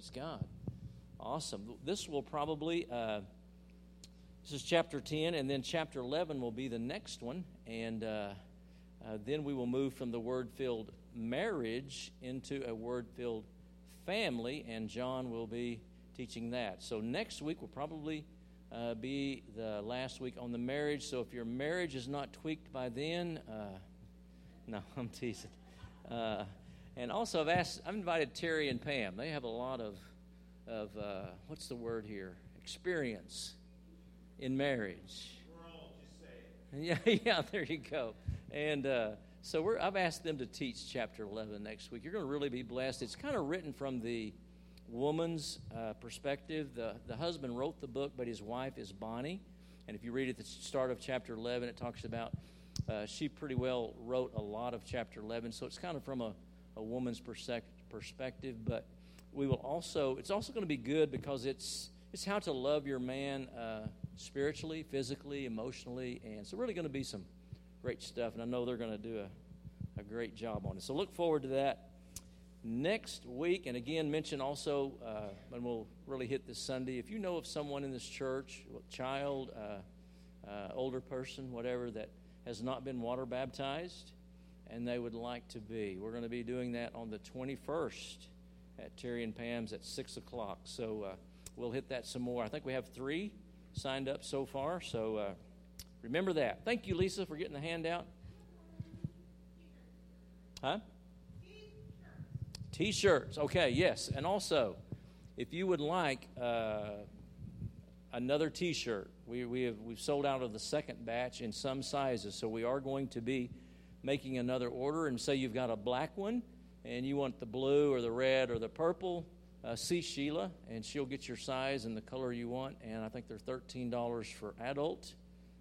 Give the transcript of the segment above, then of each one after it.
Praise God. Awesome. This will probably, uh, this is chapter 10, and then chapter 11 will be the next one. And uh, uh, then we will move from the word filled marriage into a word filled family, and John will be teaching that. So next week will probably uh, be the last week on the marriage. So if your marriage is not tweaked by then, uh, no, I'm teasing. Uh, and also, I've asked, I've invited Terry and Pam. They have a lot of, of uh, what's the word here? Experience in marriage. Yeah, yeah, there you go. And uh, so we're, I've asked them to teach chapter 11 next week. You're going to really be blessed. It's kind of written from the woman's uh, perspective. The, the husband wrote the book, but his wife is Bonnie. And if you read at the start of chapter 11, it talks about uh, she pretty well wrote a lot of chapter 11. So it's kind of from a, a woman's perspective. But we will also, it's also going to be good because it's, it's how to love your man uh, spiritually, physically, emotionally. And so, really going to be some great stuff. And I know they're going to do a, a great job on it. So, look forward to that next week. And again, mention also, uh, and we'll really hit this Sunday, if you know of someone in this church, child, uh, uh, older person, whatever, that has not been water baptized and they would like to be, we're going to be doing that on the 21st at Terry and Pam's at 6 o'clock. So uh, we'll hit that some more. I think we have three signed up so far. So uh, remember that. Thank you, Lisa, for getting the handout. Huh? T shirts. Okay, yes. And also, if you would like uh, another t shirt, we, we have, we've sold out of the second batch in some sizes. So we are going to be making another order. And say you've got a black one and you want the blue or the red or the purple, uh, see Sheila, and she'll get your size and the color you want. And I think they're $13 for adult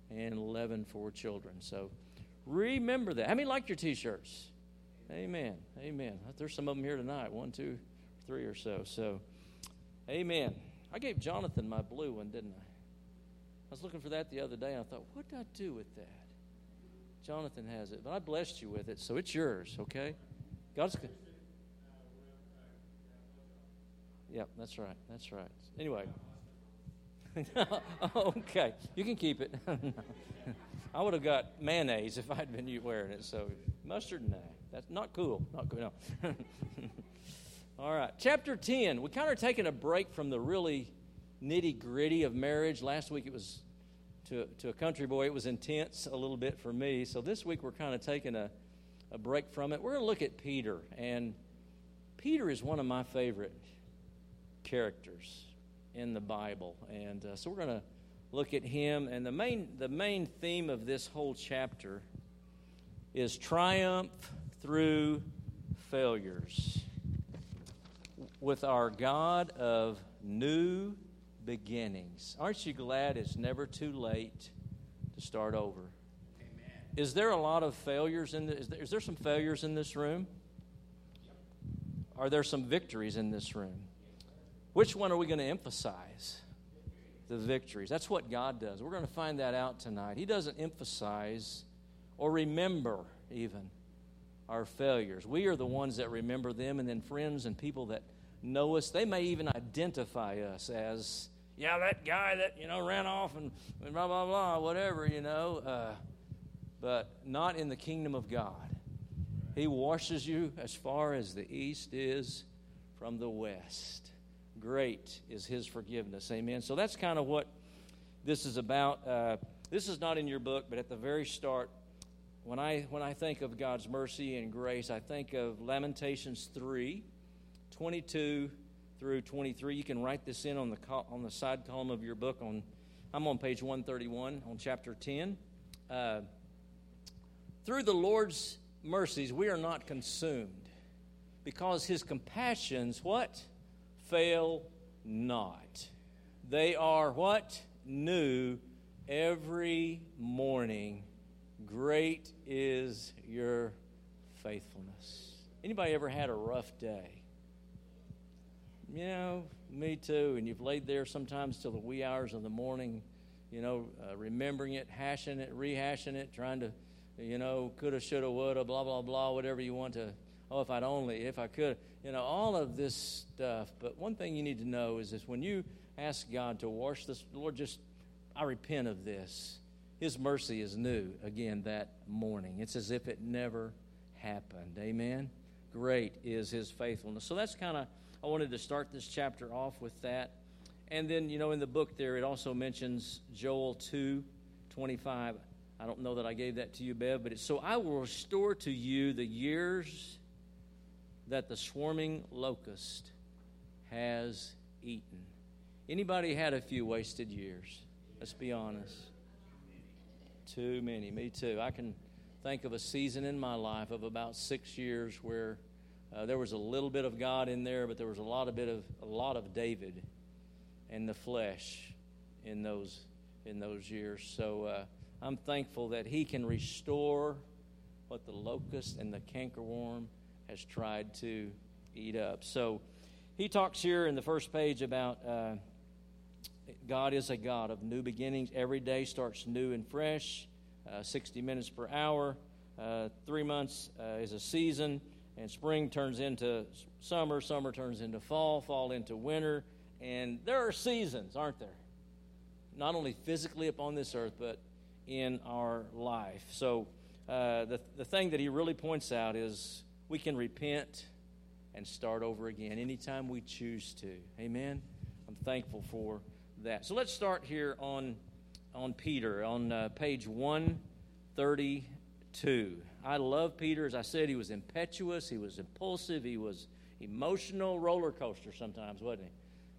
and 11 for children. So remember that. How many like your t shirts? Amen. Amen. There's some of them here tonight. One, two, three or so. So, amen. I gave Jonathan my blue one, didn't I? I was looking for that the other day, and I thought, what did I do with that? Jonathan has it, but I blessed you with it, so it's yours, okay? God's good. Yep, that's right. That's right. Anyway. okay, you can keep it. I would have got mayonnaise if I'd been you wearing it. So mustard, no. That's not cool. Not cool. No. All right, chapter 10. We kind of taking a break from the really nitty gritty of marriage. Last week it was, to, to a country boy, it was intense a little bit for me. So this week we're kind of taking a, a break from it. We're going to look at Peter. And Peter is one of my favorite characters in the Bible. And uh, so we're going to look at him. And the main, the main theme of this whole chapter is triumph through failures with our God of new beginnings. Aren't you glad it's never too late to start over? Amen. Is there a lot of failures in this? Is there, is there some failures in this room? Are there some victories in this room? Which one are we going to emphasize? The victories. That's what God does. We're going to find that out tonight. He doesn't emphasize or remember even our failures. We are the ones that remember them, and then friends and people that know us, they may even identify us as, yeah, that guy that, you know, ran off and, blah, blah, blah, whatever, you know. Uh, but not in the kingdom of God. He washes you as far as the east is from the west. Great is his forgiveness. Amen. So that's kind of what this is about. Uh, this is not in your book, but at the very start, when I, when I think of God's mercy and grace, I think of Lamentations 3 22 through 23. You can write this in on the, on the side column of your book. On, I'm on page 131 on chapter 10. Uh, through the Lord's mercies, we are not consumed because his compassions, what? Fail not. They are what? New every morning. Great is your faithfulness. Anybody ever had a rough day? You know, me too. And you've laid there sometimes till the wee hours of the morning, you know, uh, remembering it, hashing it, rehashing it, trying to, you know, coulda, shoulda, woulda, blah, blah, blah, whatever you want to. Oh, if I'd only, if I could. You know, all of this stuff. But one thing you need to know is this when you ask God to wash this, Lord, just, I repent of this. His mercy is new again that morning. It's as if it never happened. Amen. Great is his faithfulness. So that's kind of, I wanted to start this chapter off with that. And then, you know, in the book there, it also mentions Joel 2 25. I don't know that I gave that to you, Bev, but it's so I will restore to you the years that the swarming locust has eaten. Anybody had a few wasted years? Let's be honest. Too many. Me too. I can think of a season in my life of about six years where uh, there was a little bit of God in there, but there was a lot of bit of a lot of David and the flesh in those in those years. So uh, I'm thankful that He can restore what the locust and the cankerworm has tried to eat up. So he talks here in the first page about uh, God is a God of new beginnings. Every day starts new and fresh, uh, 60 minutes per hour. Uh, three months uh, is a season, and spring turns into summer, summer turns into fall, fall into winter. And there are seasons, aren't there? Not only physically upon this earth, but in our life. So, uh, the, the thing that he really points out is we can repent and start over again anytime we choose to. Amen. I'm thankful for that. So let's start here on on Peter on uh, page 132. I love Peter. As I said, he was impetuous, he was impulsive, he was emotional roller coaster sometimes, wasn't he?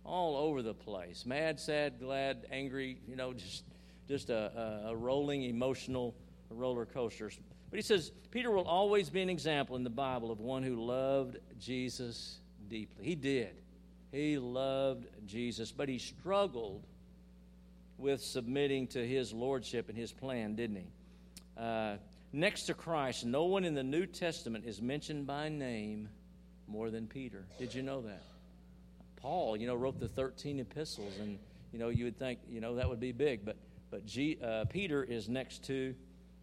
All over the place. Mad, sad, glad, angry, you know, just just a, a, rolling emotional roller coaster. But he says, Peter will always be an example in the Bible of one who loved Jesus deeply. He did. He loved Jesus, but he struggled with submitting to his lordship and his plan, didn't he? Uh, next to Christ, no one in the New Testament is mentioned by name more than Peter. Did you know that? Paul, you know, wrote the 13 epistles, and, you know, you would think, you know, that would be big, but, but G, uh, Peter is next to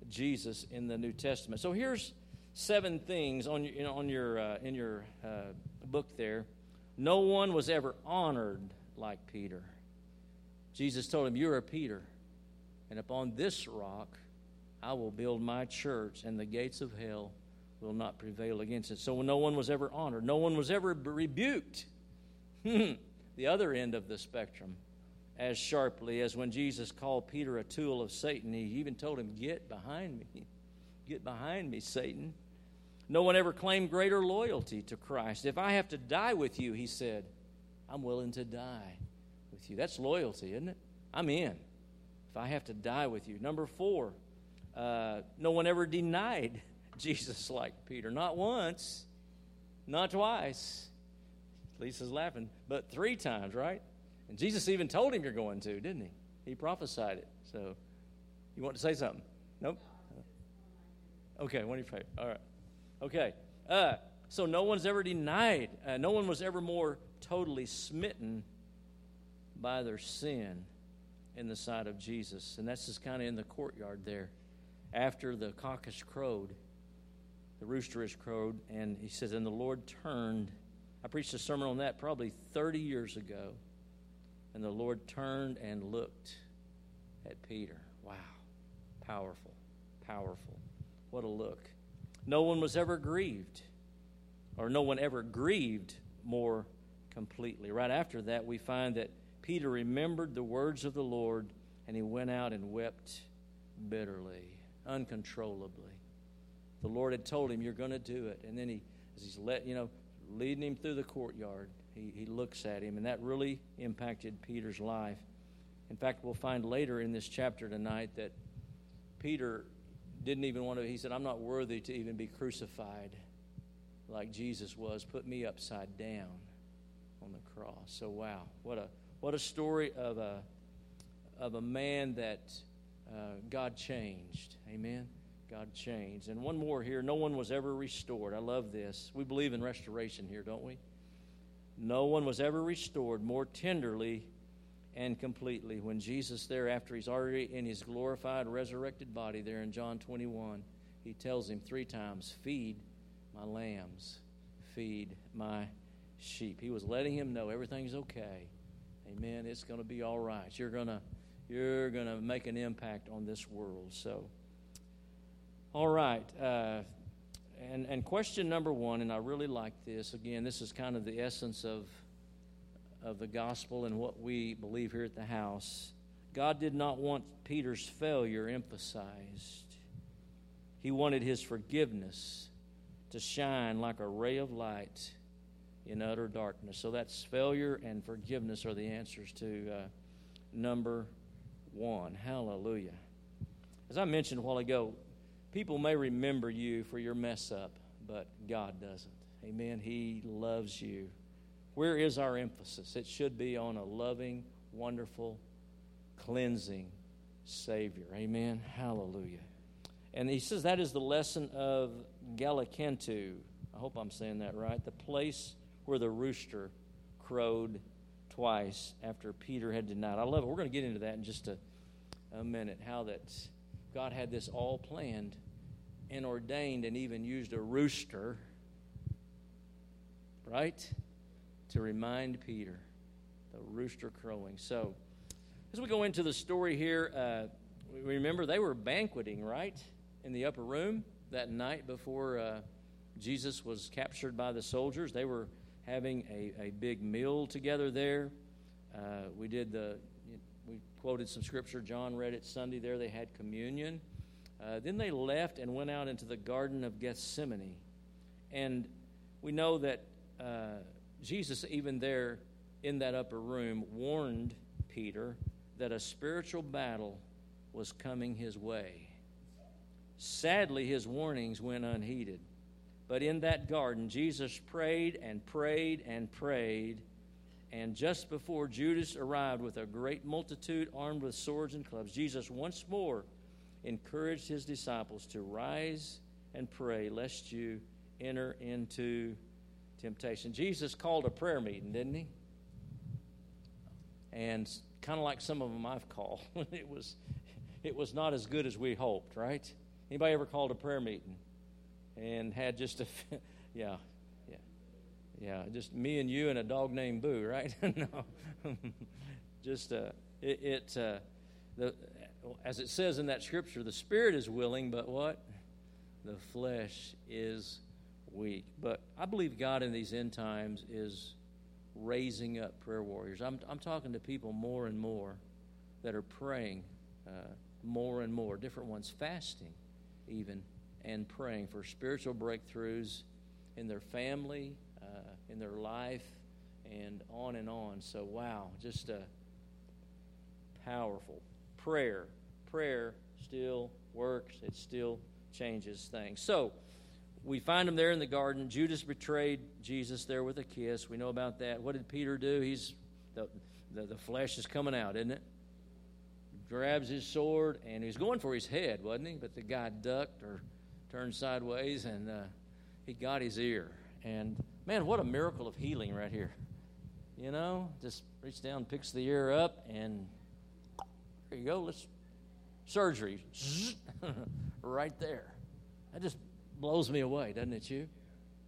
Jesus in the New Testament. So here's seven things on your, you know, on your, uh, in your uh, book there. No one was ever honored like Peter. Jesus told him, You are a Peter, and upon this rock I will build my church, and the gates of hell will not prevail against it. So no one was ever honored, no one was ever rebuked. Hmm. the other end of the spectrum as sharply as when Jesus called Peter a tool of Satan. He even told him, Get behind me. Get behind me, Satan. No one ever claimed greater loyalty to Christ. If I have to die with you, he said, I'm willing to die with you. That's loyalty, isn't it? I'm in. If I have to die with you. Number four, uh, no one ever denied Jesus like Peter. Not once, not twice. Lisa's laughing, but three times, right? And Jesus even told him you're going to, didn't he? He prophesied it. So, you want to say something? Nope? Okay, one of your favorite. All right. Okay. Uh, so, no one's ever denied, uh, no one was ever more totally smitten by their sin in the sight of Jesus. And that's just kind of in the courtyard there. After the cock has crowed, the rooster has crowed, and he says, And the Lord turned. I preached a sermon on that probably 30 years ago. And the Lord turned and looked at Peter. Wow. Powerful. Powerful. What a look. No one was ever grieved, or no one ever grieved more completely. Right after that, we find that Peter remembered the words of the Lord and he went out and wept bitterly, uncontrollably. The Lord had told him, You're going to do it. And then he, as he's let, you know, leading him through the courtyard, he, he looks at him, and that really impacted Peter's life. In fact, we'll find later in this chapter tonight that Peter didn't even want to, he said, I'm not worthy to even be crucified like Jesus was. Put me upside down on the cross. So, wow, what a, what a story of a, of a man that uh, God changed. Amen. God changed. And one more here no one was ever restored. I love this. We believe in restoration here, don't we? No one was ever restored more tenderly and completely when Jesus, there, after he's already in his glorified, resurrected body, there in John 21, he tells him three times, Feed my lambs. feed my sheep. He was letting him know everything's okay. Amen. It's going to be all right. You're going to you're going to make an impact on this world. So, all right. Uh, and, and question number one, and I really like this. Again, this is kind of the essence of, of the gospel and what we believe here at the house. God did not want Peter's failure emphasized, He wanted his forgiveness to shine like a ray of light in utter darkness. So that's failure and forgiveness are the answers to uh, number one. Hallelujah. As I mentioned a while ago, people may remember you for your mess up, but God doesn't. Amen. He loves you. Where is our emphasis? It should be on a loving, wonderful, cleansing Savior. Amen. Hallelujah. And he says that is the lesson of Gallicantu. I hope I'm saying that right. The place where the rooster crowed twice after Peter had denied. I love it. We're going to get into that in just a, a minute. How that God had this all planned and ordained and even used a rooster, right, to remind Peter the rooster crowing. So, as we go into the story here, uh, remember they were banqueting, right, in the upper room that night before uh, Jesus was captured by the soldiers. They were having a, a big meal together there. Uh, we did the, we quoted some scripture. John read it Sunday there. They had communion. Uh, then they left and went out into the Garden of Gethsemane. And we know that uh, Jesus, even there in that upper room, warned Peter that a spiritual battle was coming his way. Sadly, his warnings went unheeded. But in that garden, Jesus prayed and prayed and prayed. And just before Judas arrived with a great multitude armed with swords and clubs, Jesus once more encouraged his disciples to rise and pray lest you enter into temptation. Jesus called a prayer meeting, didn't he? And kind of like some of them I've called, it was it was not as good as we hoped, right? Anybody ever called a prayer meeting and had just a yeah, yeah. Yeah, just me and you and a dog named Boo, right? no. just uh it, it uh the as it says in that scripture, the spirit is willing, but what? The flesh is weak. But I believe God in these end times is raising up prayer warriors. I'm, I'm talking to people more and more that are praying uh, more and more, different ones fasting even, and praying for spiritual breakthroughs in their family, uh, in their life, and on and on. So, wow, just a powerful prayer prayer still works, it still changes things. So, we find him there in the garden. Judas betrayed Jesus there with a kiss. We know about that. What did Peter do? He's the, the, the flesh is coming out, isn't it? Grabs his sword and he's going for his head, wasn't he? But the guy ducked or turned sideways and uh, he got his ear. And man, what a miracle of healing right here. You know, just reach down, picks the ear up, and there you go. Let's surgery right there. That just blows me away, doesn't it, you?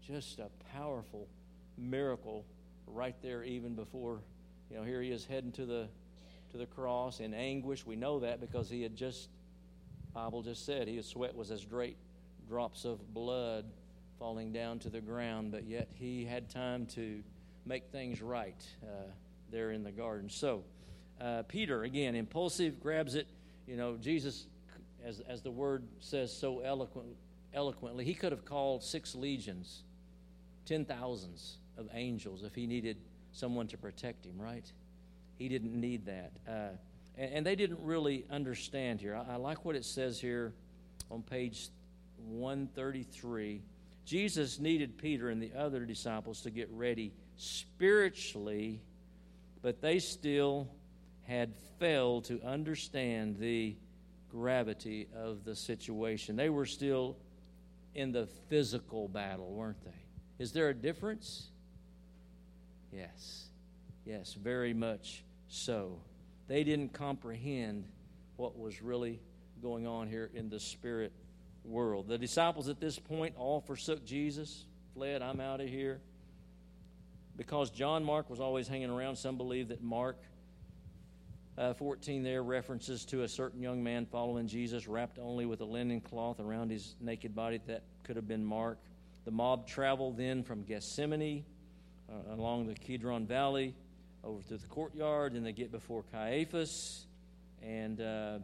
Just a powerful miracle right there, even before, you know, here he is heading to the to the cross in anguish. We know that because he had just, Bible just said, his sweat was as great drops of blood falling down to the ground, but yet he had time to make things right uh, there in the garden. So, uh, Peter, again, impulsive, grabs it you know, Jesus, as, as the word says so eloquent, eloquently, he could have called six legions, ten thousands of angels if he needed someone to protect him, right? He didn't need that. Uh, and, and, they didn't really understand here. I, I like what it says here on page 133. Jesus needed Peter and the other disciples to get ready spiritually, but they still had failed to understand the gravity of the situation. They were still in the physical battle, weren't they? Is there a difference? Yes. Yes, very much so. They didn't comprehend what was really going on here in the spirit world. The disciples at this point all forsook Jesus. fled, I'm out of here. Because John Mark was always hanging around, some believe that Mark uh, 14 there references to a certain young man following Jesus, wrapped only with a linen cloth around his naked body. That could have been Mark. The mob traveled then from Gethsemane uh, along the Kidron Valley over to the courtyard, and they get before Caiaphas. And, uh,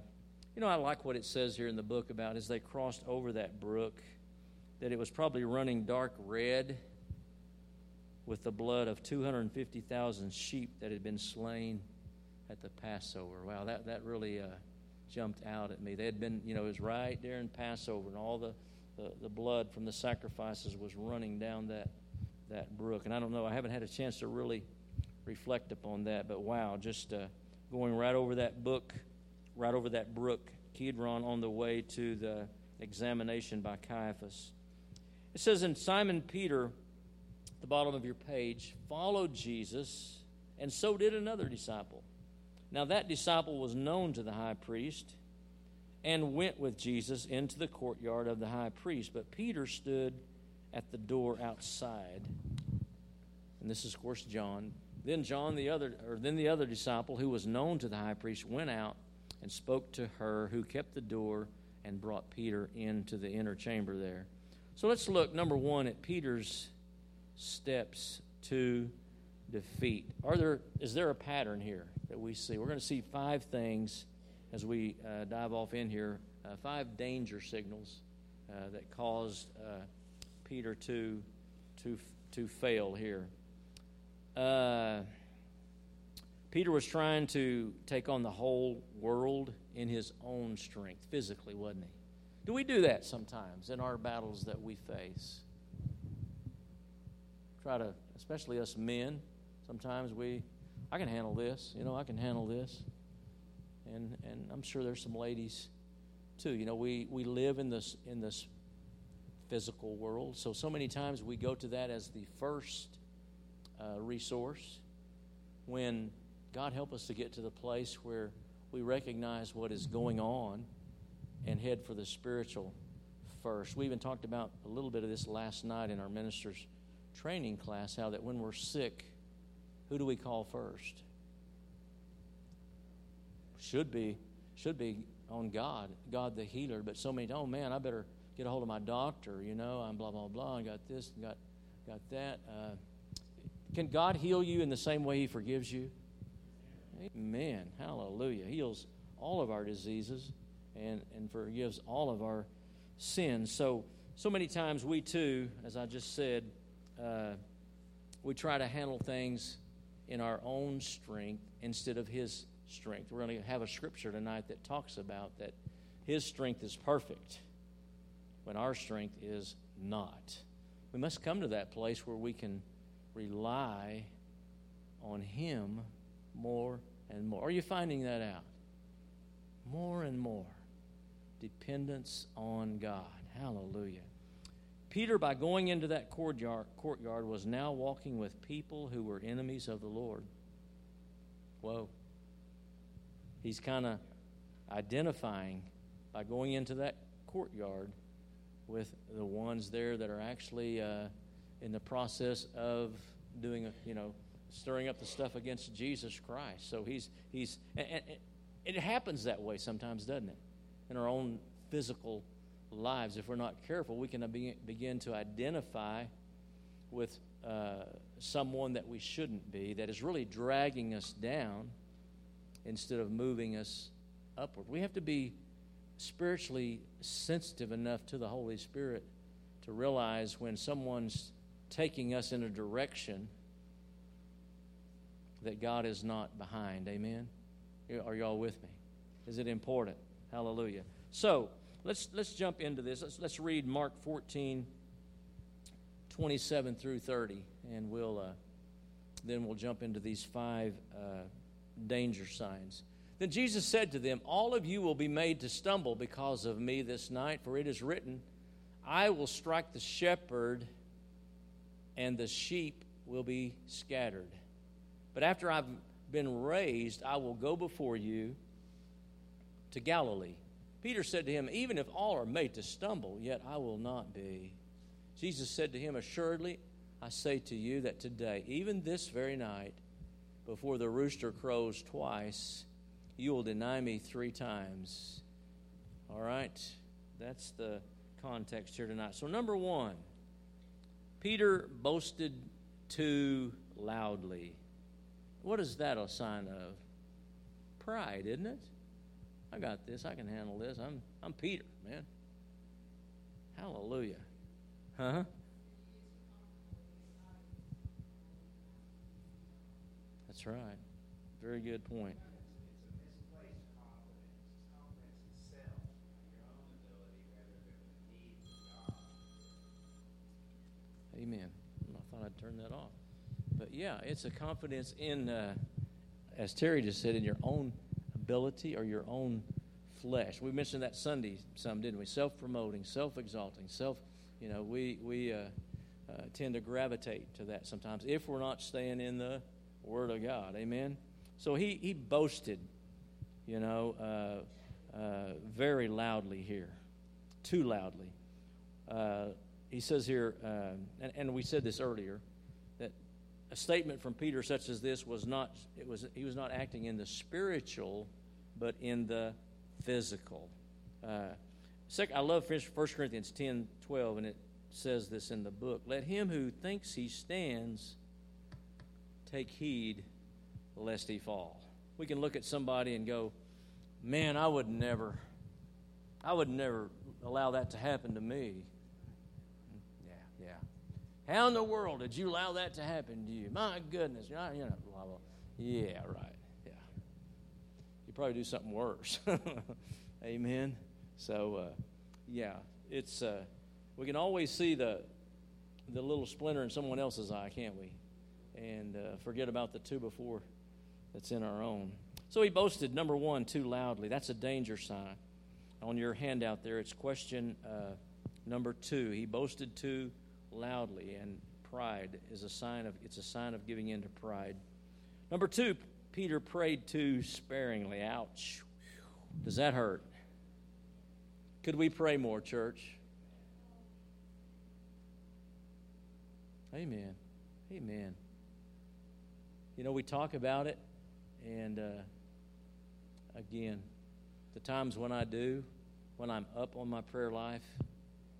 you know, I like what it says here in the book about as they crossed over that brook, that it was probably running dark red with the blood of 250,000 sheep that had been slain at the Passover. Wow, that, that really uh, jumped out at me. They had been, you know, it was right there in Passover, and all the, the, the blood from the sacrifices was running down that, that brook. And I don't know, I haven't had a chance to really reflect upon that, but wow, just uh, going right over that book, right over that brook, Kidron, on the way to the examination by Caiaphas. It says in Simon Peter, the bottom of your page, followed Jesus, and so did another disciple. Now, that disciple was known to the high priest and went with Jesus into the courtyard of the high priest. But Peter stood at the door outside. And this is, of course, John. Then John, the other, or then the other disciple who was known to the high priest, went out and spoke to her who kept the door and brought Peter into the inner chamber there. So let's look, number one, at Peter's steps to defeat. Are there, is there a pattern here? That we see. We're going to see five things as we uh, dive off in here, uh, five danger signals uh, that caused uh, Peter to, to, to fail here. Uh, Peter was trying to take on the whole world in his own strength, physically, wasn't he? Do we do that sometimes in our battles that we face? Try to, especially us men, sometimes we I can handle this. You know, I can handle this. And and I'm sure there's some ladies too. You know, we we live in this in this physical world, so so many times we go to that as the first uh, resource. When God help us to get to the place where we recognize what is going on and head for the spiritual first. We even talked about a little bit of this last night in our ministers training class how that when we're sick who do we call first? Should be, should be on God, God the healer. But so many, oh man, I better get a hold of my doctor. You know, I'm blah blah blah. I got this, got got that. Uh, can God heal you in the same way He forgives you? Amen. Hallelujah. Heals all of our diseases and, and forgives all of our sins. So, so many times we too, as I just said, uh, we try to handle things in our own strength instead of His strength. We're going to have a scripture tonight that talks about that His strength is perfect when our strength is not. We must come to that place where we can rely on Him more and more. Are you finding that out? More and more. Dependence on God. Hallelujah. Peter, by going into that courtyard, courtyard, was now walking with people who were enemies of the Lord. Whoa. He's kind of identifying by going into that courtyard with the ones there that are actually uh, in the process of doing, a, you know, stirring up the stuff against Jesus Christ. So he's, he's, and, and it happens that way sometimes, doesn't it? In our own physical lives, if we're not careful, we can begin to identify with uh, someone that we shouldn't be, that is really dragging us down instead of moving us upward. We have to be spiritually sensitive enough to the Holy Spirit to realize when someone's taking us in a direction that God is not behind. Amen? Are y'all with me? Is it important? Hallelujah. So, Let's, let's jump into this. Let's, let's read Mark 14, 27 through 30, and we'll, uh, then we'll jump into these five uh, danger signs. Then Jesus said to them, All of you will be made to stumble because of me this night, for it is written, I will strike the shepherd, and the sheep will be scattered. But after I've been raised, I will go before you to Galilee. Peter said to him, Even if all are made to stumble, yet I will not be. Jesus said to him, Assuredly, I say to you that today, even this very night, before the rooster crows twice, you will deny me three times. All right? That's the context here tonight. So, number one, Peter boasted too loudly. What is that a sign of? Pride, isn't it? I got this. I can handle this. I'm, I'm Peter, man. Hallelujah. Huh? That's right. Very good point. Amen. I thought I'd turn that off. But yeah, it's a confidence in, uh, as Terry just said, in your own ability or your own flesh. We mentioned that Sunday some, didn't we? Self promoting, self exalting, self, you know, we, we uh, uh, tend to gravitate to that sometimes if we're not staying in the Word of God. Amen? So he, he boasted, you know, uh, uh, very loudly here, too loudly. Uh, he says here, uh, and, and we said this earlier, a statement from Peter such as this was not, it was, he was not acting in the spiritual, but in the physical. Uh, second, I love 1 Corinthians 10 12, and it says this in the book. Let him who thinks he stands take heed lest he fall. We can look at somebody and go, man, I would never, I would never allow that to happen to me. How in the world did you allow that to happen to you? My goodness, you know, blah, blah. Yeah, right. Yeah. You probably do something worse. Amen. So, uh, yeah, it's uh, we can always see the the little splinter in someone else's eye, can't we? And uh, forget about the two before that's in our own. So he boasted, number one, too loudly. That's a danger sign. On your handout there, it's question uh, number two. He boasted too loudly, and pride is a sign of it's a sign of giving in to pride. Number two, Peter prayed too sparingly. Ouch. Does that hurt? Could we pray more, church? Amen. Amen. You know, we talk about it, and uh, again, the times when I do, when I'm up on my prayer life,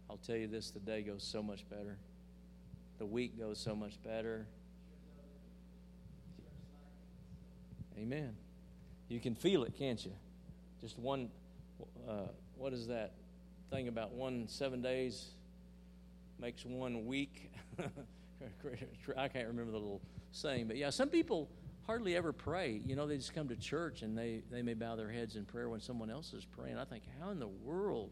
I'll tell you this the day goes so much better. The week goes so much better. Amen. You can feel it, can't you? Just one, uh, what is that thing about one seven days makes one week? I can't remember the little saying, but yeah, some people hardly ever pray. You know, they just come to church and they, they may bow their heads in prayer when someone else is praying. I think, how in the world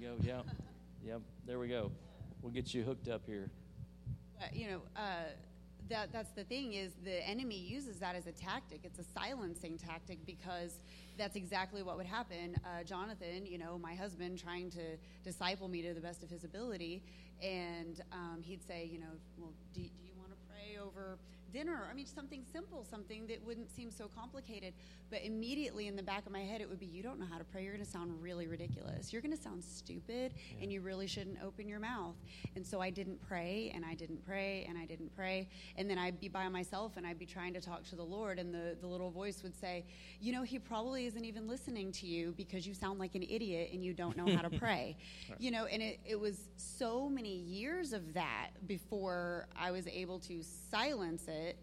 go. Yep. yep. There we go. We'll get you hooked up here. But, you know, uh, that that's the thing is the enemy uses that as a tactic. It's a silencing tactic because that's exactly what would happen. Uh, Jonathan, you know, my husband, trying to disciple me to the best of his ability, and um, he'd say, you know, well, do, do you want to pray over dinner. I mean, something simple, something that wouldn't seem so complicated. But immediately in the back of my head, it would be, you don't know how to pray. You're going to sound really ridiculous. You're going to sound stupid, yeah. and you really shouldn't open your mouth. And so I didn't pray, and I didn't pray, and I didn't pray. And then I'd be by myself, and I'd be trying to talk to the Lord, and the, the little voice would say, you know, he probably isn't even listening to you because you sound like an idiot and you don't know how to pray. right. You know, and it, it was so many years of that before I was able to silence it it.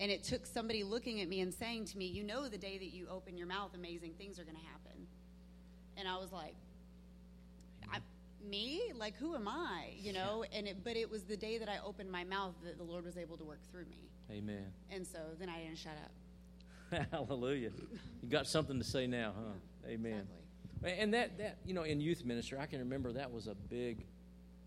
And it took somebody looking at me and saying to me, You know, the day that you open your mouth, amazing things are going to happen. And I was like, I, me? Like, who am I? You know? And it, but it was the day that I opened my mouth that the Lord was able to work through me. Amen. And so then I didn't shut up. Hallelujah. You got something to say now, huh? Amen. Exactly. And that, that, you know, in youth ministry, I can remember that was a big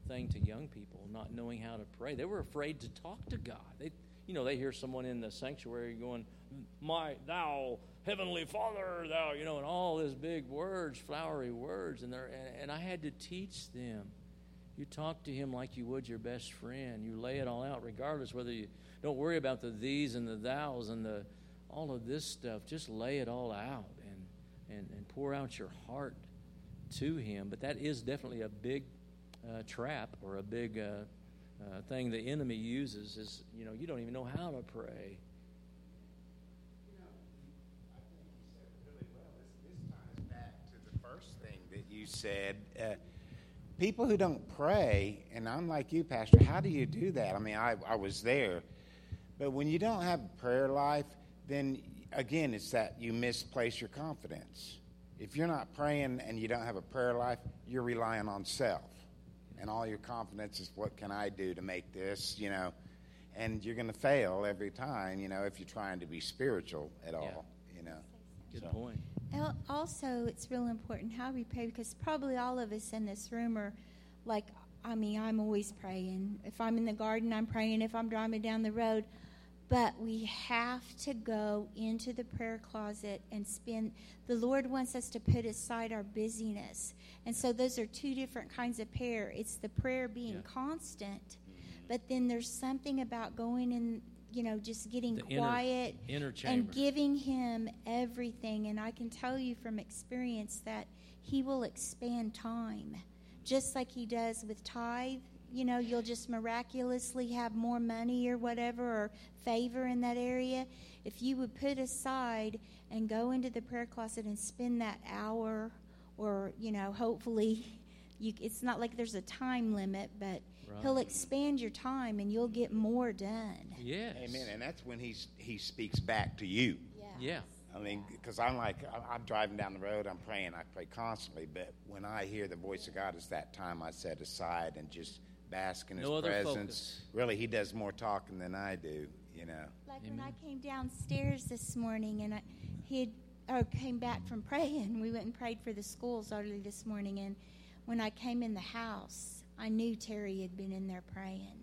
thing to young people, not knowing how to pray. They were afraid to talk to God. They, you know, they hear someone in the sanctuary going, "My, thou heavenly Father, thou," you know, and all these big words, flowery words, and and, and I had to teach them. You talk to him like you would your best friend. You lay it all out, regardless whether you don't worry about the these and the thous and the all of this stuff. Just lay it all out and and, and pour out your heart to him. But that is definitely a big uh, trap or a big uh, uh, thing the enemy uses. Is you know you don't even know how to pray. first thing that you said. Uh, people who don't pray, and I'm like you, Pastor, how do you do that? I mean, I, I was there. But when you don't have a prayer life, then again, it's that you misplace your confidence. If you're not praying and you don't have a prayer life, you're relying on self. And all your confidence is what can I do to make this, you know? And you're going to fail every time, you know, if you're trying to be spiritual at all, you know. Good So- point. Al- Also, it's real important how we pray because probably all of us in this room are like, I mean, I'm always praying. If I'm in the garden, I'm praying. If I'm driving down the road, but we have to go into the prayer closet and spend. The Lord wants us to put aside our busyness, and so those are two different kinds of prayer. It's the prayer being Yeah. constant, mm-hmm. but then there's something about going and you know just getting The quiet inner and giving him everything. And I can tell you from experience that he will expand time, just like he does with tithe. You know, you'll just miraculously have more money or whatever, or favor in that area. If you would put aside and go into the prayer closet and spend that hour, or, you know, hopefully, you, it's not like there's a time limit, but he'll expand your time and you'll get more done. Yeah. Amen. And that's when he's, he speaks back to you. Yeah. I mean, because I'm like, I'm driving down the road, I'm praying, I pray constantly, but when I hear the voice of God, it's that time I set aside and just bask in His No other presence. focus. Really, He does more talking than I do, you know. Like Amen. when I came downstairs this morning and I, he had, or came back from praying, we went and prayed for the schools early this morning. And when I came in the house, I knew Terry had been in there praying.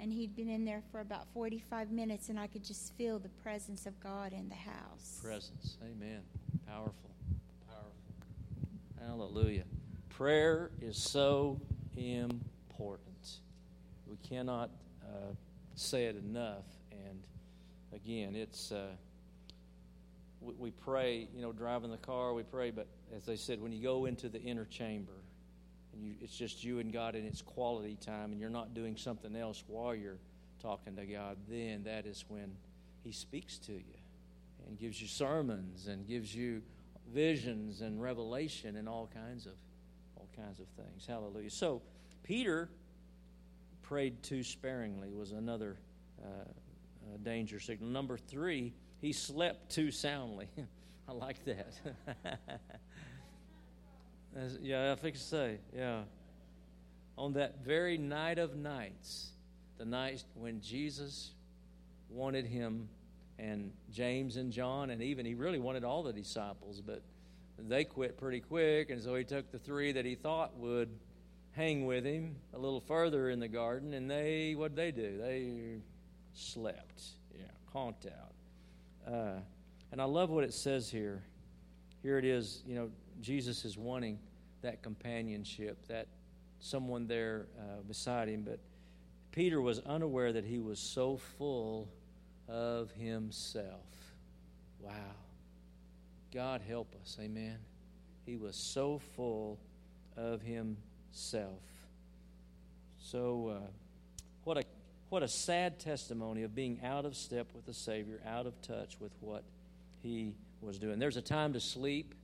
And he'd been in there for about 45 minutes, and I could just feel the presence of God in the house. Presence. Amen. Powerful. Powerful. Hallelujah. Prayer is so important. We cannot uh, say it enough. And again, it's. Uh, we, we pray, you know, driving the car, we pray, but as they said, when you go into the inner chamber, and you, it's just you and God and it's quality time, and you're not doing something else while you're talking to God, then that is when He speaks to you and gives you sermons and gives you visions and revelation and all kinds of all kinds of things. Hallelujah. So Peter prayed too sparingly was another uh, uh, danger signal. Number three, he slept too soundly. I like that. Yeah, I think to say, yeah. On that very night of nights, the night when Jesus wanted him and James and John, and even he really wanted all the disciples, but they quit pretty quick, and so he took the three that he thought would hang with him a little further in the garden, and they what they do? They slept, yeah, conked out. Uh, and I love what it says here. Here it is, you know, Jesus is wanting that companionship, that someone there uh, beside him, but Peter was unaware that he was so full of himself. Wow. God help us. Amen. He was so full of himself. So, uh, what a what a sad testimony of being out of step with the Savior, out of touch with what he was doing. There's a time to sleep,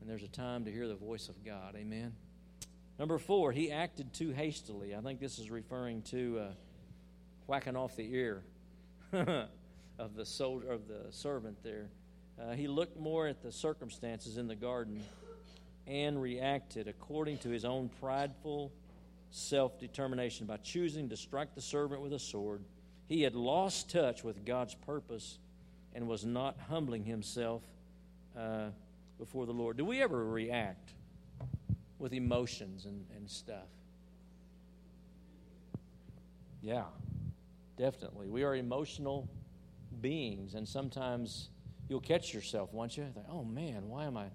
and there's a time to hear the voice of God. Amen. Number four, he acted too hastily. I think this is referring to uh, whacking off the ear of the soldier of the servant there. Uh, he looked more at the circumstances in the garden and reacted according to his own prideful self determination by choosing to strike the servant with a sword. He had lost touch with God's purpose and was not humbling himself uh, before the Lord. Do we ever react with emotions and, and stuff? Yeah, definitely. We are emotional beings, and sometimes you'll catch yourself, won't you? Think, oh man, why am I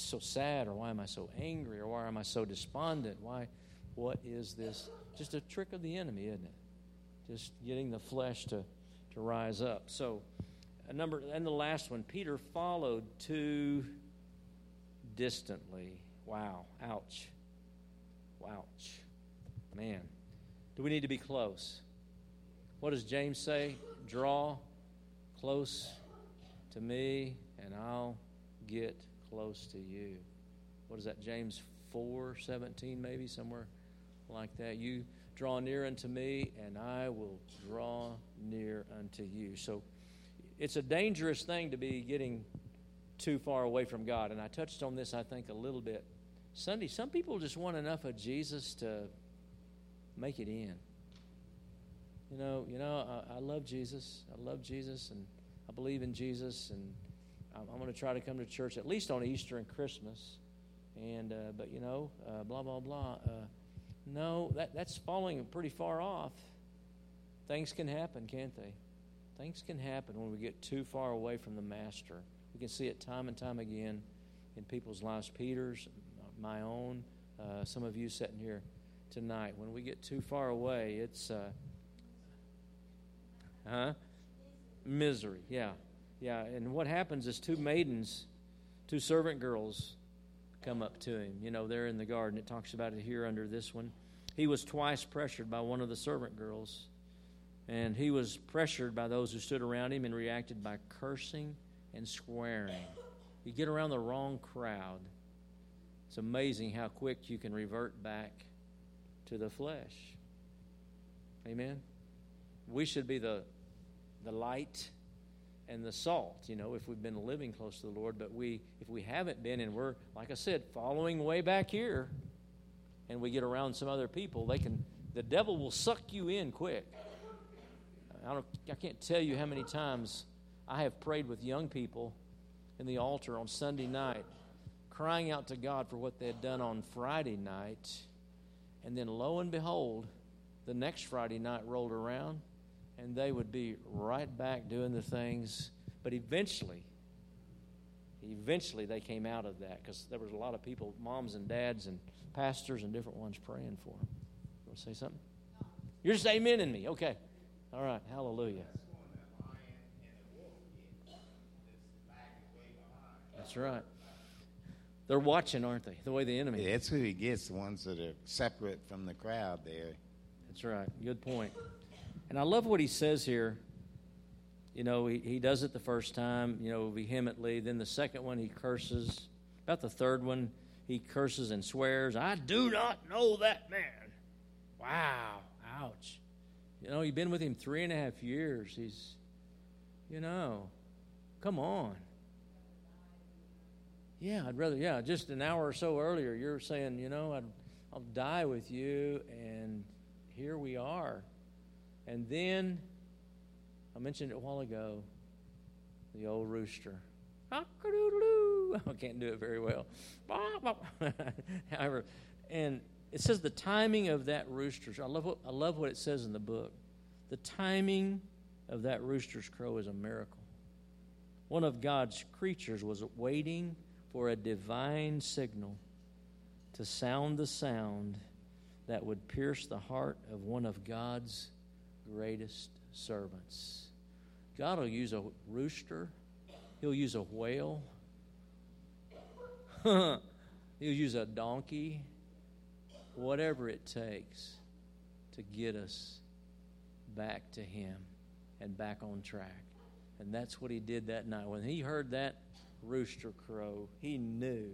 so sad, or why am I so angry, or why am I so despondent? Why, what is this? Just a trick of the enemy, isn't it? Just getting the flesh to, to rise up. So, a number, and the last one, Peter followed too distantly. Wow, ouch. Ouch. Man, do we need to be close? What does James say? Draw close to me, and I'll get close to you. What is that? James 4 17, maybe, somewhere like that. You draw near unto me, and I will draw near unto you. So it's a dangerous thing to be getting too far away from God. And I touched on this, I think, a little bit Sunday. Some people just want enough of Jesus to make it in. You know, you know, I, I love Jesus. I love Jesus, and I believe in Jesus, and I'm, I'm going to try to come to church at least on Easter and Christmas. And uh, but you know, uh, blah blah blah. Uh, no, that that's falling pretty far off. Things can happen, can't they? Things can happen when we get too far away from the Master. We can see it time and time again in people's lives. Peter's, my own, uh, some of you sitting here tonight. When we get too far away, it's uh, huh? Misery. Yeah, yeah. And what happens is two maidens, two servant girls, come up to him. You know, they're in the garden. It talks about it here under this one. He was twice pressured by one of the servant girls, and he was pressured by those who stood around him and reacted by cursing and swearing. You get around the wrong crowd, it's amazing how quick you can revert back to the flesh. Amen. We should be the the light and the salt, you know, if we've been living close to the Lord, but we if we haven't been and we're like I said, following way back here and we get around some other people, they can the devil will suck you in quick. I don't I can't tell you how many times I have prayed with young people in the altar on Sunday night, crying out to God for what they had done on Friday night. And then lo and behold, the next Friday night rolled around and they would be right back doing the things. But eventually, eventually they came out of that because there was a lot of people, moms and dads and pastors and different ones praying for them. You want to say something? You're just amen in me. Okay. All right. Hallelujah. That's right. They're watching, aren't they? The way the enemy. Yeah, it's who he gets, the ones that are separate from the crowd there. That's right. Good point. And I love what he says here. You know, he, he does it the first time, you know, vehemently. Then the second one, he curses. About the third one, he curses and swears, I do not know that man. Wow. Ouch. You know, you've been with him three and a half years. He's, you know, come on. Yeah, I'd rather, yeah, just an hour or so earlier, you're saying, you know, I'd, I'll die with you, and here we are. And then, I mentioned it a while ago, the old rooster. I can't do it very well. However, and it says the timing of that rooster. I love what I love what it says in the book. The timing of that rooster's crow is a miracle. One of God's creatures was waiting for a divine signal to sound the sound that would pierce the heart of one of God's greatest servants. God will use a rooster, He'll use a whale, He'll use a donkey, whatever it takes to get us back to Him and back on track. And that's what He did that night. When He heard that rooster crow, He knew.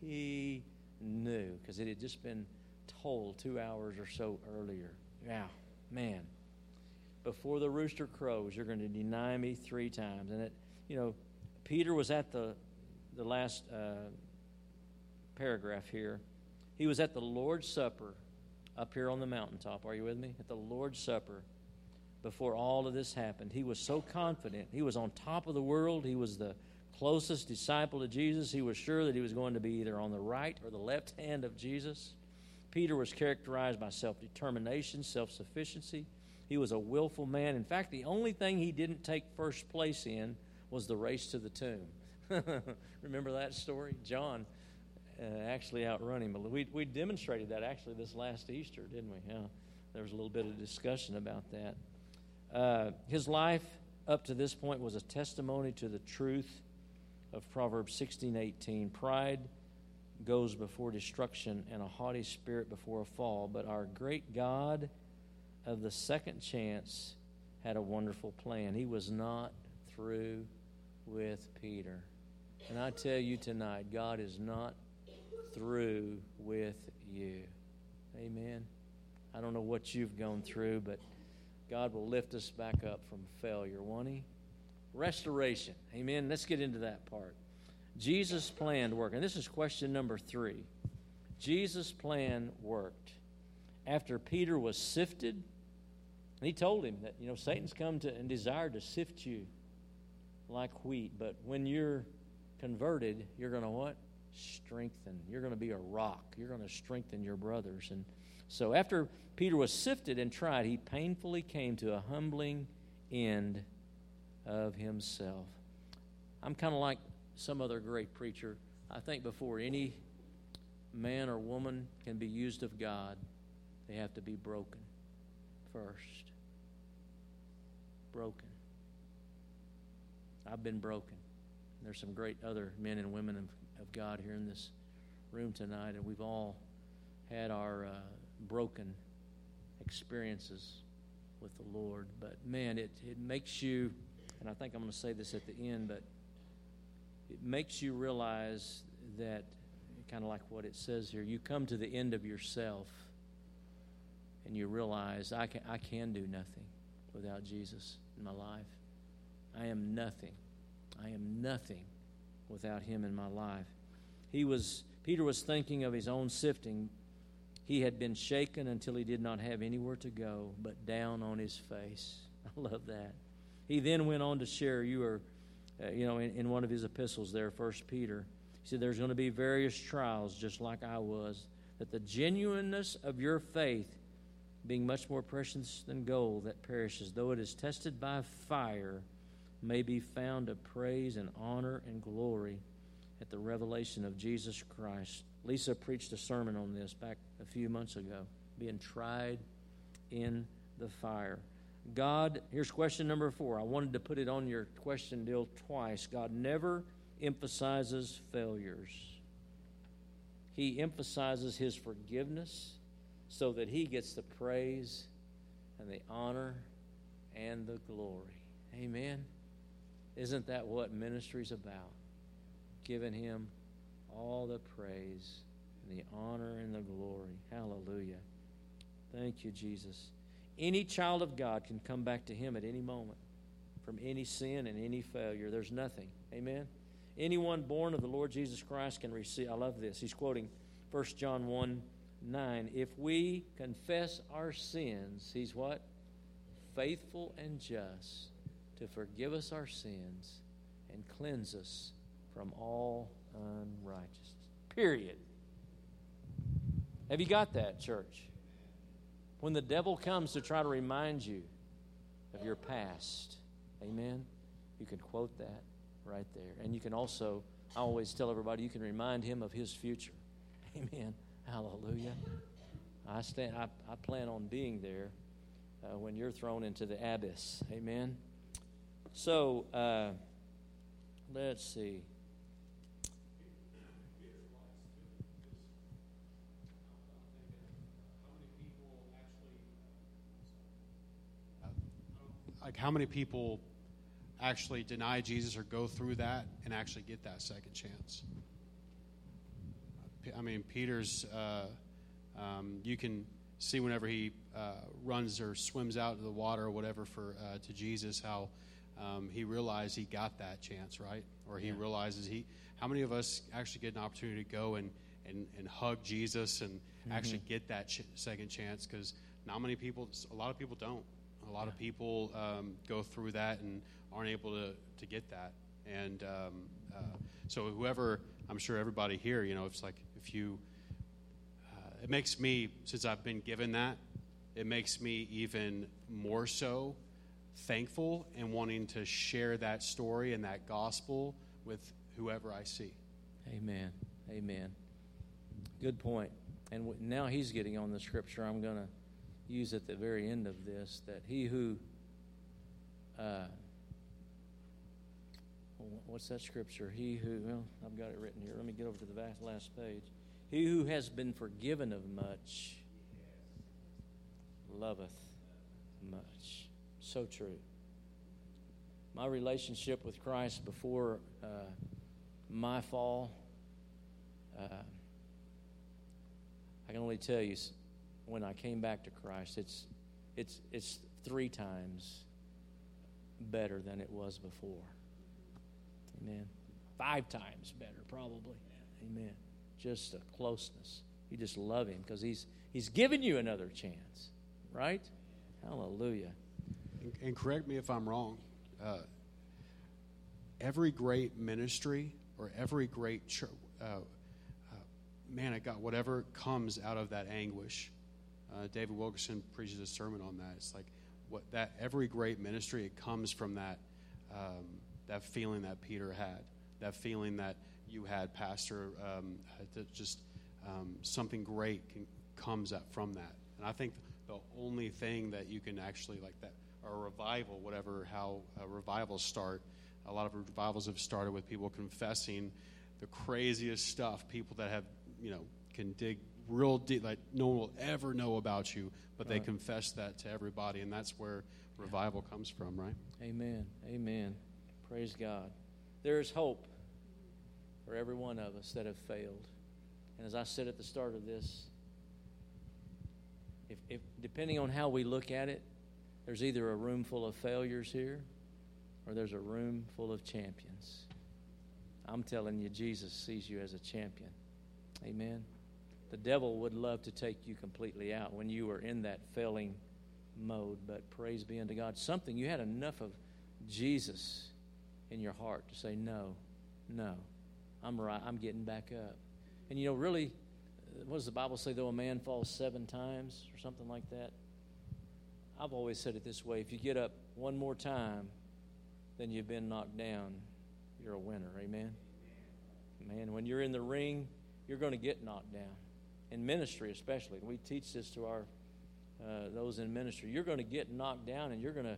He knew because it had just been told two hours or so earlier. Yeah, man before the rooster crows, you're going to deny me three times. And it, you know, Peter was at the the last uh, paragraph here. He was at the Lord's Supper up here on the mountaintop. Are you with me? At the Lord's Supper before all of this happened. He was so confident. He was on top of the world. He was the closest disciple to Jesus. He was sure that he was going to be either on the right or the left hand of Jesus. Peter was characterized by self determination, self sufficiency. He was a willful man. In fact, the only thing he didn't take first place in was the race to the tomb. Remember that story? John uh, actually outrun him. We, we demonstrated that actually this last Easter, didn't we? Yeah, there was a little bit of discussion about that. Uh, his life up to this point was a testimony to the truth of Proverbs 16 18. Pride goes before destruction, and a haughty spirit before a fall. But our great God of the second chance had a wonderful plan. He was not through with Peter. And I tell you tonight, God is not through with you. Amen. I don't know what you've gone through, but God will lift us back up from failure, won't He? Restoration. Amen. Let's get into that part. Jesus' plan worked. And this is question number three. Jesus' plan worked. After Peter was sifted, and he told him that, you know, Satan's come to and desired to sift you like wheat, but when you're converted, you're going to what? Strengthen. You're going to be a rock. You're going to strengthen your brothers. And so after Peter was sifted and tried, he painfully came to a humbling end of himself. I'm kind of like some other great preacher. I think before any man or woman can be used of God, they have to be broken first. Broken. I've been broken. There's some great other men and women of, of God here in this room tonight, and we've all had our uh, broken experiences with the Lord. But man, it, it makes you, and I think I'm going to say this at the end, but it makes you realize that, kind of like what it says here, you come to the end of yourself and you realize I can, I can do nothing without Jesus in my life. I am nothing. I am nothing without him in my life. He was Peter was thinking of his own sifting. He had been shaken until he did not have anywhere to go but down on his face. I love that. He then went on to share you are uh, you know in, in one of his epistles there first Peter. He said there's going to be various trials just like I was that the genuineness of your faith being much more precious than gold that perishes though it is tested by fire may be found to praise and honor and glory at the revelation of Jesus Christ. Lisa preached a sermon on this back a few months ago, being tried in the fire. God, here's question number four. I wanted to put it on your question deal twice. God never emphasizes failures, He emphasizes His forgiveness so that He gets the praise and the honor and the glory. Amen. Isn't that what ministry's about? Giving Him all the praise and the honor and the glory. Hallelujah. Thank you, Jesus. Any child of God can come back to Him at any moment from any sin and any failure. There's nothing. Amen. Anyone born of the Lord Jesus Christ can receive. I love this. He's quoting 1 John 1 9. If we confess our sins, He's what? Faithful and just to forgive us our sins and cleanse us from all unrighteousness. Period. Have you got that, church? When the devil comes to try to remind you of your past, amen, you can quote that right there. And you can also, I always tell everybody, you can remind him of his future. Amen. Hallelujah. I, stand, I, I plan on being there uh, when you're thrown into the abyss. Amen. So, uh, let's see. Like, how many people actually deny Jesus or go through that and actually get that second chance? I mean, Peter's, uh, um, you can see whenever he uh, runs or swims out into the water or whatever for uh, to Jesus, how um, he realized he got that chance, right? Or he yeah. realizes he. How many of us actually get an opportunity to go and and, and hug Jesus and actually get that ch- second chance because not many people, a lot of people don't. A lot of people um, go through that and aren't able to, to get that. And um, uh, so, whoever, I'm sure everybody here, you know, it's like if you, uh, it makes me, since I've been given that, it makes me even more so thankful and wanting to share that story and that gospel with whoever I see. Amen. Amen. Good point. And w- now he's getting on the scripture I'm going to use at the very end of this that he who, uh, what's that scripture? He who, well, I've got it written here. Let me get over to the last page. He who has been forgiven of much loveth much. So true. My relationship with Christ before uh, my fall, uh, I can only tell you when I came back to Christ, it's, it's, it's three times better than it was before. Amen. Five times better, probably. Amen. Just a closeness. You just love Him because He's He's given you another chance, right? Hallelujah. And, and correct me if I'm wrong. Uh, every great ministry or every great church, uh, uh, man, I got whatever comes out of that anguish. Uh, David Wilkerson preaches a sermon on that. It's like what that every great ministry it comes from that um, that feeling that Peter had, that feeling that you had, Pastor. Um, that just um, something great can, comes up from that, and I think the only thing that you can actually like that or revival, whatever how uh, revivals start. A lot of revivals have started with people confessing the craziest stuff. People that have you know can dig real deep, like no one will ever know about you, but they Right. confess that to everybody, and that's where revival comes from, right? Amen. Amen. Praise God. There is hope for every one of us that have failed. And as I said at the start of this, if, if depending on how we look at it, there's either a room full of failures here or there's a room full of champions. I'm telling you, Jesus sees you as a champion. Amen. The devil would love to take you completely out when you were in that failing mode, but praise be unto God. Something you had enough of Jesus in your heart to say, No, no, I'm right, I'm getting back up. And you know, really, what does the Bible say? Though a man falls seven times or something like that? I've always said it this way if you get up one more time, then you've been knocked down, you're a winner. Amen? Man, when you're in the ring, you're going to get knocked down. In ministry, especially. We teach this to our uh, those in ministry. You're going to get knocked down, and you're going to.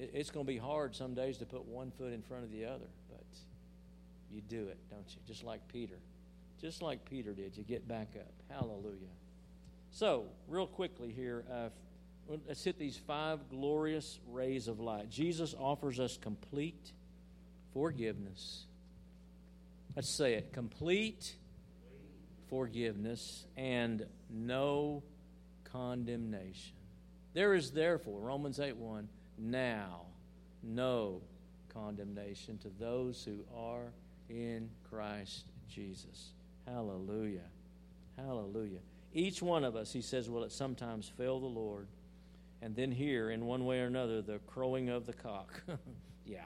It, it's going to be hard some days to put one foot in front of the other, but you do it, don't you? Just like Peter, just like Peter did. You get back up. Hallelujah. So, real quickly here, uh, let's hit these five glorious rays of light. Jesus offers us complete forgiveness. Let's say it complete forgiveness and no condemnation. There is therefore, Romans 8 1, now no condemnation to those who are in Christ Jesus. Hallelujah. Hallelujah. Each one of us, he says, will at sometimes fail the Lord. And then hear, in one way or another, the crowing of the cock. yeah.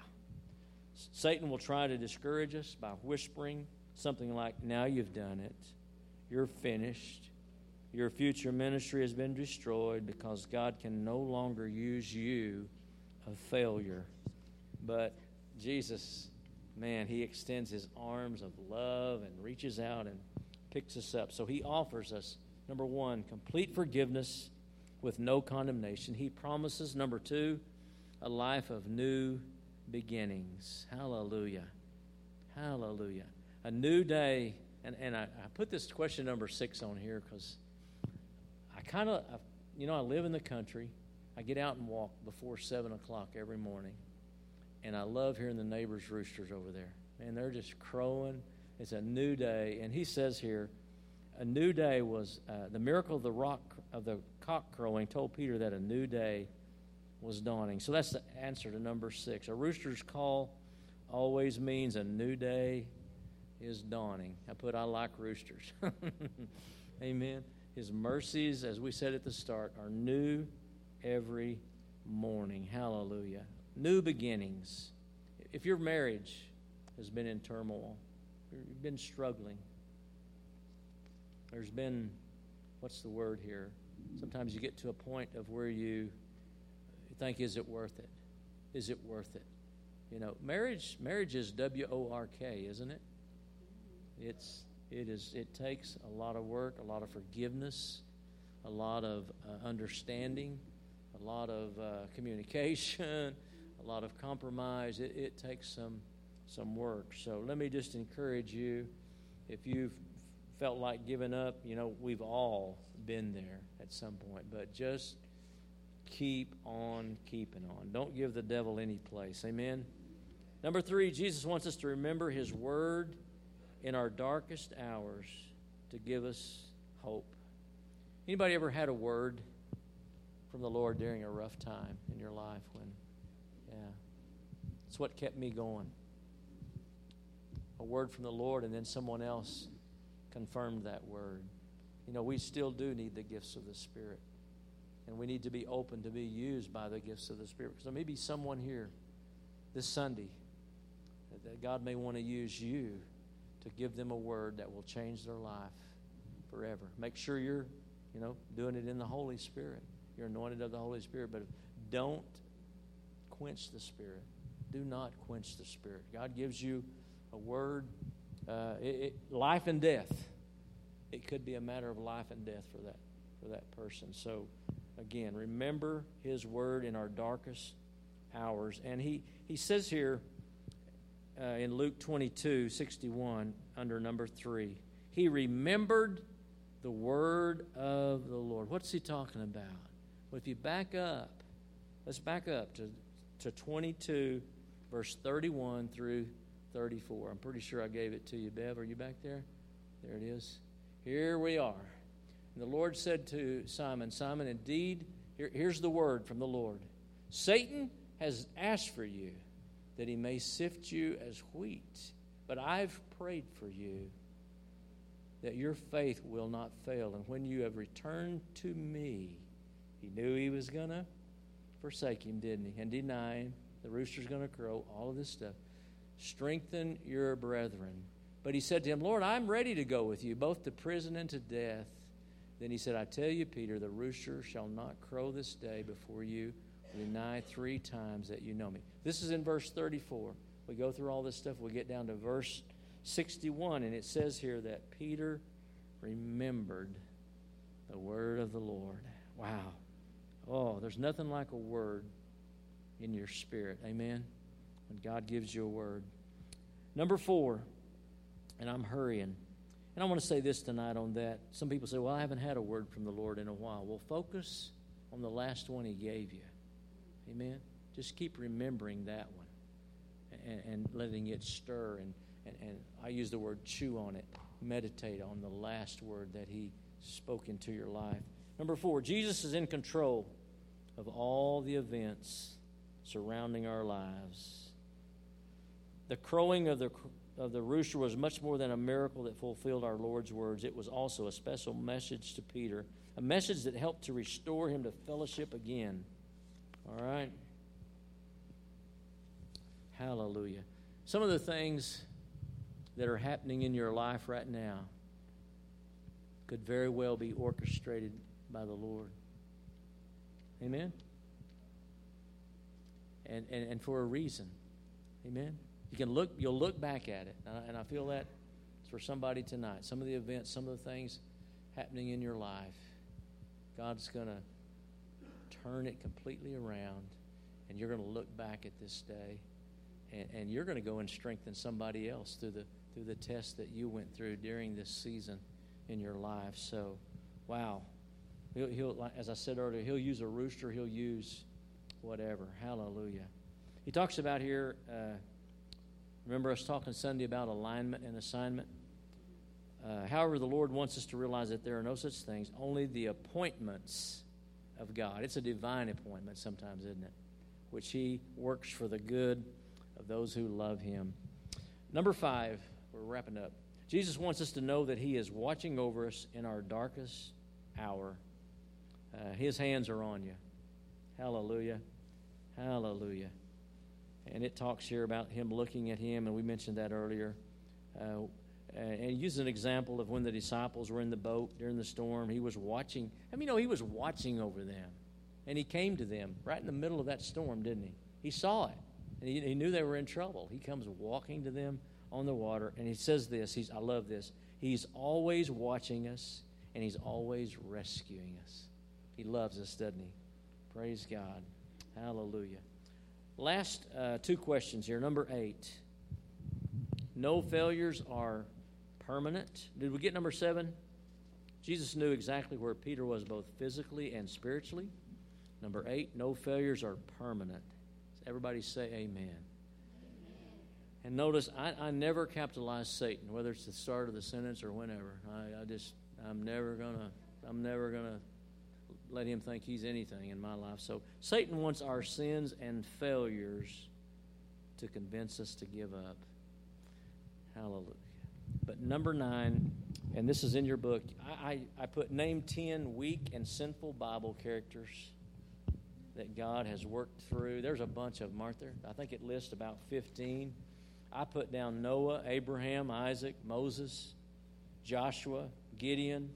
Satan will try to discourage us by whispering something like, Now you've done it. You're finished. Your future ministry has been destroyed because God can no longer use you, a failure. But Jesus, man, He extends His arms of love and reaches out and picks us up. So He offers us, number one, complete forgiveness with no condemnation. He promises, number two, a life of new beginnings. Hallelujah. Hallelujah. A new day. And, and I, I put this question number six on here because I kind of, you know, I live in the country. I get out and walk before 7 o'clock every morning. And I love hearing the neighbors' roosters over there. Man, they're just crowing. It's a new day. And he says here, a new day was uh, the miracle of the rock of the cock crowing told Peter that a new day was dawning. So that's the answer to number six. A rooster's call always means a new day is dawning. I put, I like roosters. Amen. His mercies, as we said at the start, are new every morning. Hallelujah. New beginnings. If your marriage has been in turmoil, you've been struggling, there's been, what's the word here? Sometimes you get to a point of where you think, is it worth it? Is it worth it? You know, marriage marriage is W O R K, isn't it? It's it is it takes a lot of work, a lot of forgiveness, a lot of uh, understanding, a lot of uh, communication, a lot of compromise. It, it takes some some work. So let me just encourage you, if you've felt like giving up, you know, we've all been there at some point, but just keep on keeping on. Don't give the devil any place. Amen. Number three, Jesus wants us to remember his word in our darkest hours to give us hope. Anybody ever had a word from the Lord during a rough time in your life when yeah. It's what kept me going. A word from the Lord and then someone else confirmed that word. You know, we still do need the gifts of the Spirit. And we need to be open to be used by the gifts of the Spirit. So maybe someone here this Sunday that God may want to use you to give them a word that will change their life forever. Make sure you're, you know, doing it in the Holy Spirit. You're anointed of the Holy Spirit, but don't quench the Spirit. Do not quench the Spirit. God gives you a word, uh, it, it, life and death. It could be a matter of life and death for that for that person. So, again, remember His word in our darkest hours. And He He says here uh, in Luke 22 61, under number three. He remembered the word of the Lord. What's he talking about? If you back up, let's back up to, to 22, verse 31 through 34. I'm pretty sure I gave it to you, Bev. Are you back there? There it is. Here we are. And the Lord said to Simon, Simon, indeed, here, here's the word from the Lord Satan has asked for you that he may sift you as wheat. But I've prayed for you that your faith will not fail. And when you have returned to me, he knew he was going to forsake him, didn't he? And deny him. The rooster's going to crow, all of this stuff. Strengthen your brethren. But he said to him, Lord, I'm ready to go with you, both to prison and to death. Then he said, I tell you, Peter, the rooster shall not crow this day before you deny three times that you know me. This is in verse 34. We go through all this stuff. We get down to verse 61, and it says here that Peter remembered the word of the Lord. Wow. Oh, there's nothing like a word in your spirit. Amen? When God gives you a word. Number four, and I'm hurrying. And I want to say this tonight on that. Some people say, well, I haven't had a word from the Lord in a while. Well, focus on the last one He gave you. Amen. Just keep remembering that one and, and letting it stir. And, and, and I use the word chew on it. Meditate on the last word that He spoke into your life. Number four, Jesus is in control of all the events surrounding our lives. The crowing of the, of the rooster was much more than a miracle that fulfilled our Lord's words. It was also a special message to Peter, a message that helped to restore him to fellowship again. All right? Hallelujah. Some of the things that are happening in your life right now could very well be orchestrated by the Lord. Amen? And, and, and for a reason. Amen? You can look, you'll look back at it. And I, feel that for somebody tonight. Some of the events, some of the things happening in your life, God's going to turn it completely around, and you're going to look back at this day, and, and you're going to go and strengthen somebody else through the through the test that you went through during this season in your life. So, wow, he'll, he'll as I said earlier, he'll use a rooster, he'll use whatever. Hallelujah. He talks about here. Uh, remember us talking Sunday about alignment and assignment. Uh, however, the Lord wants us to realize that there are no such things. Only the appointments of God. It's a divine appointment sometimes, isn't it? Which He works for the good of those who love Him. Number five, we're wrapping up. Jesus wants us to know that He is watching over us in our darkest hour. Uh, his hands are on you. Hallelujah. Hallelujah. And it talks here about Him looking at Him, and we mentioned that earlier. Uh, and use an example of when the disciples were in the boat during the storm. He was watching. I mean, you know, He was watching over them. And He came to them right in the middle of that storm, didn't He? He saw it. And he, he knew they were in trouble. He comes walking to them on the water, and He says this. He's, I love this. He's always watching us, and He's always rescuing us. He loves us, doesn't He? Praise God. Hallelujah. Last uh, two questions here. Number eight. No failures are permanent. Did we get number seven? Jesus knew exactly where Peter was both physically and spiritually. Number eight, no failures are permanent. Everybody say amen. And notice, I, I never capitalize Satan, whether it's the start of the sentence or whenever. I, I just, I'm never gonna, I'm never gonna let him think he's anything in my life. So Satan wants our sins and failures to convince us to give up. Hallelujah. But number nine, and this is in your book, I, I, I put name 10 weak and sinful Bible characters that God has worked through. There's a bunch of them, aren't there? I think it lists about 15. I put down Noah, Abraham, Isaac, Moses, Joshua, Gideon,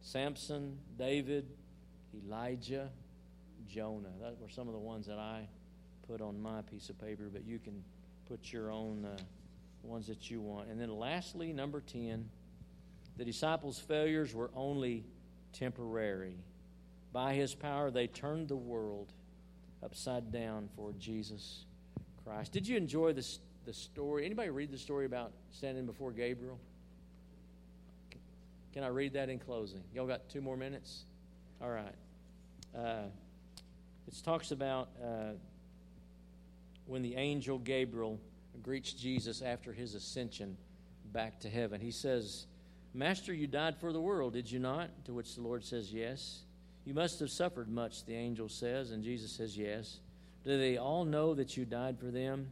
Samson, David, Elijah, Jonah. That were some of the ones that I put on my piece of paper, but you can put your own uh, ones that you want. And then lastly, number 10, the disciples' failures were only temporary. By his power, they turned the world upside down for Jesus Christ. Did you enjoy this, the story? Anybody read the story about standing before Gabriel? Can I read that in closing? Y'all got two more minutes? All right. Uh, it talks about uh, when the angel Gabriel greets Jesus after his ascension back to heaven. He says, Master, you died for the world, did you not? To which the Lord says, Yes. You must have suffered much, the angel says, and Jesus says, Yes. Do they all know that you died for them?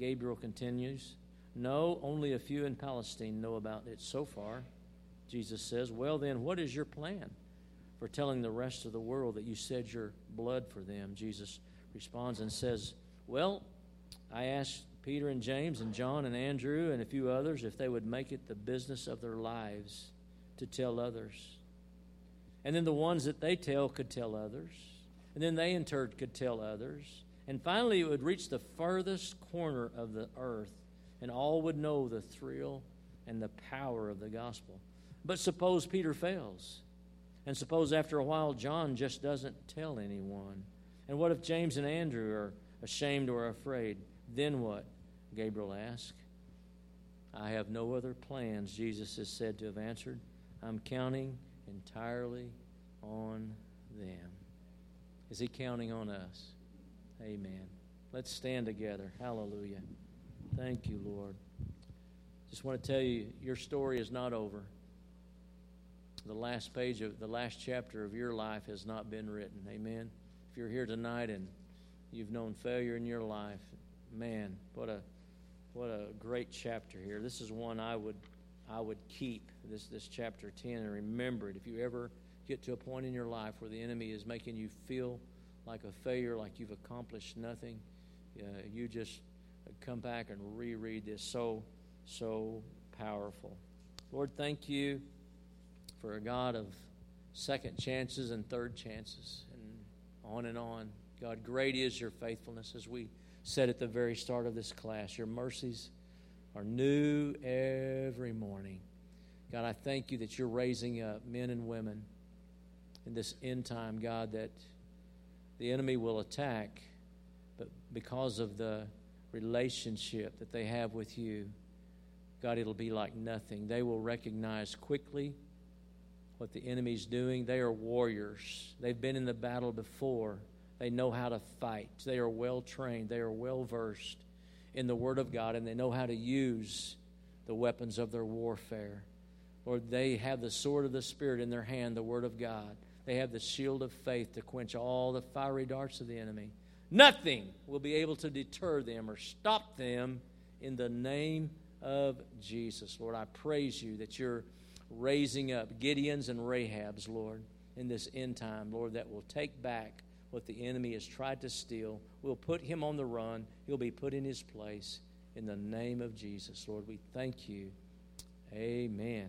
Gabriel continues, No, only a few in Palestine know about it so far. Jesus says, Well, then, what is your plan for telling the rest of the world that you shed your blood for them? Jesus responds and says, Well, I asked Peter and James and John and Andrew and a few others if they would make it the business of their lives to tell others. And then the ones that they tell could tell others. And then they in turn could tell others. And finally, it would reach the furthest corner of the earth, and all would know the thrill and the power of the gospel. But suppose Peter fails. And suppose after a while John just doesn't tell anyone. And what if James and Andrew are ashamed or afraid? Then what? Gabriel asked. I have no other plans, Jesus is said to have answered. I'm counting entirely on them. Is he counting on us? Amen. Let's stand together. Hallelujah. Thank you, Lord. Just want to tell you, your story is not over. The last page of the last chapter of your life has not been written. Amen. If you're here tonight and you've known failure in your life, man, what a what a great chapter here. This is one I would I would keep this this chapter 10 and remember it. If you ever get to a point in your life where the enemy is making you feel like a failure, like you've accomplished nothing, uh, you just come back and reread this. So so powerful. Lord, thank you for a God of second chances and third chances and on and on. God, great is your faithfulness as we said at the very start of this class. Your mercies are new every morning. God, I thank you that you're raising up men and women in this end time, God, that the enemy will attack, but because of the relationship that they have with you, God, it'll be like nothing. They will recognize quickly what the enemy's doing. They are warriors, they've been in the battle before. They know how to fight. They are well trained. They are well versed in the Word of God, and they know how to use the weapons of their warfare. Lord, they have the sword of the Spirit in their hand, the Word of God. They have the shield of faith to quench all the fiery darts of the enemy. Nothing will be able to deter them or stop them in the name of Jesus. Lord, I praise you that you're raising up Gideons and Rahabs, Lord, in this end time, Lord, that will take back what the enemy has tried to steal. We'll put him on the run. He'll be put in his place. In the name of Jesus, Lord, we thank you. Amen.